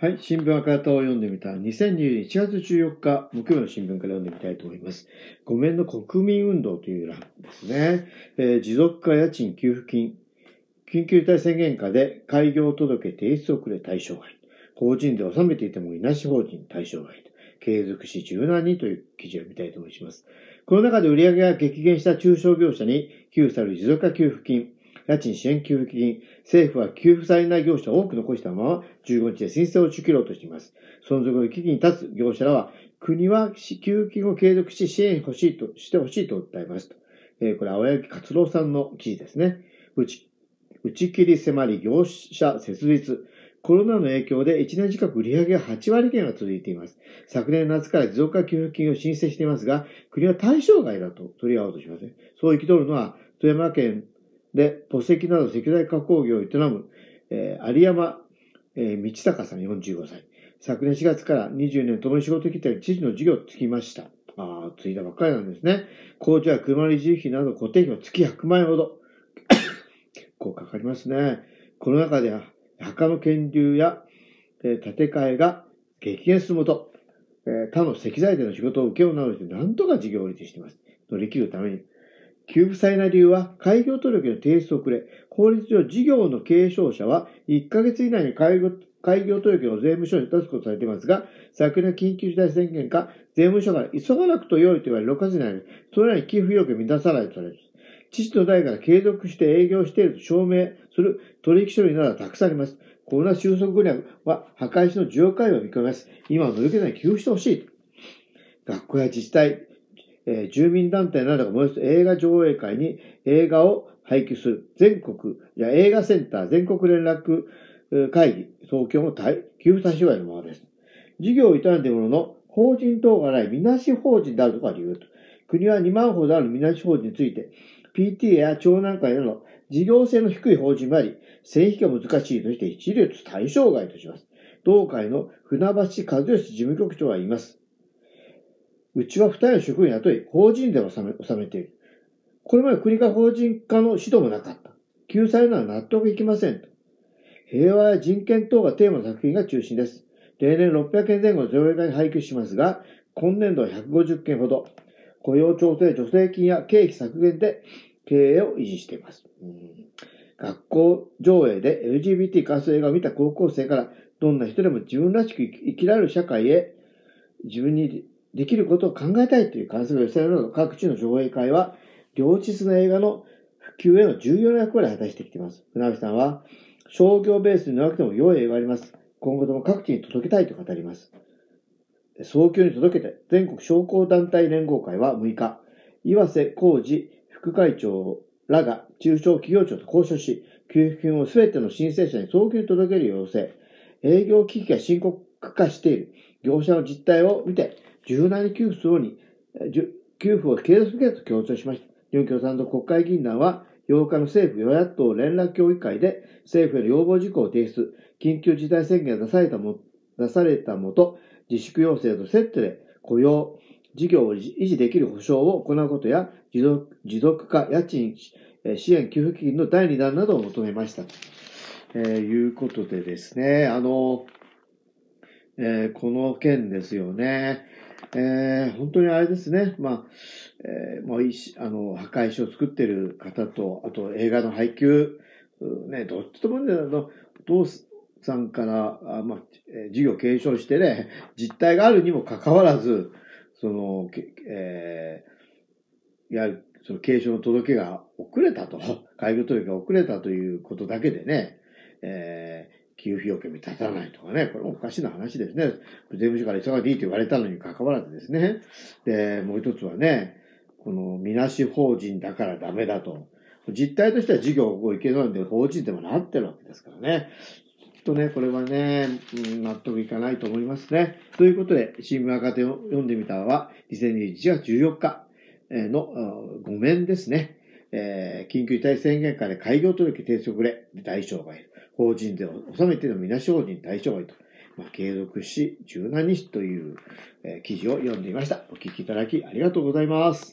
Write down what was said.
はい、新聞赤旗を読んでみた2021月14日木曜の新聞から読んでみたいと思います。ごめんの国民運動という欄ですね。えー持続化家賃給付金、緊急事態宣言下で開業届提出遅れ対象外。法人で納めていてもいなし法人対象外。継続し柔軟にという記事を見たいと思います。この中で売上が激減した中小業者に給付される持続化給付金、家賃支援給付金、政府は給付されない業者を多く残したまま15日で申請を打ち切ろうとしています。存続の危機に立つ業者らは、国は給付金を継続し支援欲しいとしてほしいと訴えますと。えーこれ、青柳勝郎さんの記事ですね。打ち打ち切り迫り業者設立。コロナの影響で1年近く売上が8割減が続いています。昨年夏から持続化給付金を申請していますが、国は対象外だと取り合おうとしません。そう憤るのは、富山県で墓石など石材加工業を営む、えー有山、えー道隆さん45歳。昨年4月から20年共に仕事に来て知事の事業をつきました。ああ、ついたばっかりなんですね。工場や車の維持費など固定費は月100万円ほど。結構かかりますね。この中では、墓の建立や、えー建て替えが激減するもと、えー他の石材での仕事を請け負うなどして、なんとか事業を維持しています。乗り切るために。給付されな理由は、開業届の提出遅れ、法律上事業の継承者は1ヶ月以内に開業開業届を税務署に出すことされていますが、昨年緊急事態宣言下、税務署から急がなくと良いと言われ6月になり、それらに寄付要件を満たさないとされる。父の代から継続して営業していると証明する取引書類などがたくさんあります。コロナ収束後には破壊しの需要回を見込みます。今は乗り切れない給付してほしい。学校や自治体、えー住民団体などが催す映画上映会に映画を配給する全国、いや映画センター全国連絡会議、東京の対給付対象外のものです。事業を営んでいるものの、法人等がないみなし法人であるとか理由と。国は2万ほどあるみなし法人について、PTA や町南会など事業性の低い法人もあり、線引きが難しいとして一律対象外とします。同会の船橋和義事務局長は言います。うちは二人の職員を雇い、法人で納め納めている。これまで国が法人化の指導もなかった。救済なら納得いきません。平和や人権等がテーマの作品が中心です。例年600件前後の上映会に配給しますが、今年度は150件ほど。雇用調整助成金や経費削減で経営を維持しています。学校上映で LGBT 関する映画を見た高校生から、どんな人でも自分らしく生きられる社会へ自分にできることを考えたいという観測が寄せられるなど各地の上映会は、良質な映画の普及への重要な役割を果たしてきています。船橋さんは、商業ベースになくても良い映画があります。今後とも各地に届けたいと語ります。早急に届けて、全国商工団体連合会は6日、岩瀬浩二副会長らが中小企業庁と交渉し、給付金をすべての申請者に早急に届ける要請。営業危機が深刻化している業者の実態を見て、柔軟に給付するように、給付を継続すべきだと強調しました。日本共産党国会議員団は、8日の政府与野党連絡協議会で政府への要望事項を提出、緊急事態宣言が出されたも出されたもと、自粛要請とセットで雇用、事業を維持できる保障を行うことや、持続持続化、家賃支援給付金の第2弾などを求めました。えーいうことでですね、あの、えーこの件ですよね。えー本当にあれですね。まあ、えーもういしあの、破壊書を作ってる方と、あと映画の配給、ね、どっちともね、あの、お父さんから、あまあ、えー事業継承してね、実態があるにもかかわらず、その、けえーやる、その継承の届けが遅れたと、開業届が遅れたということだけでね、え給付要件に立たないとかね、これもおかしな話ですね。税務署から急がでいいと言われたのに関わらずですね。で、もう一つはね、この、みなし法人だからダメだと。実態としては事業を受け取るんで法人でもなってるわけですからね。ちょっとね、これはね、うん納得いかないと思いますね。ということで、新聞赤手を読んでみたのは、2021月14日の、あごめんですね。えー緊急事態宣言下で開業届提出遅れ、大障害。法人税を納めてのみなし法人大障害と、まあ、継続し、柔軟にしという、え記事を読んでいました。お聞きいただきありがとうございます。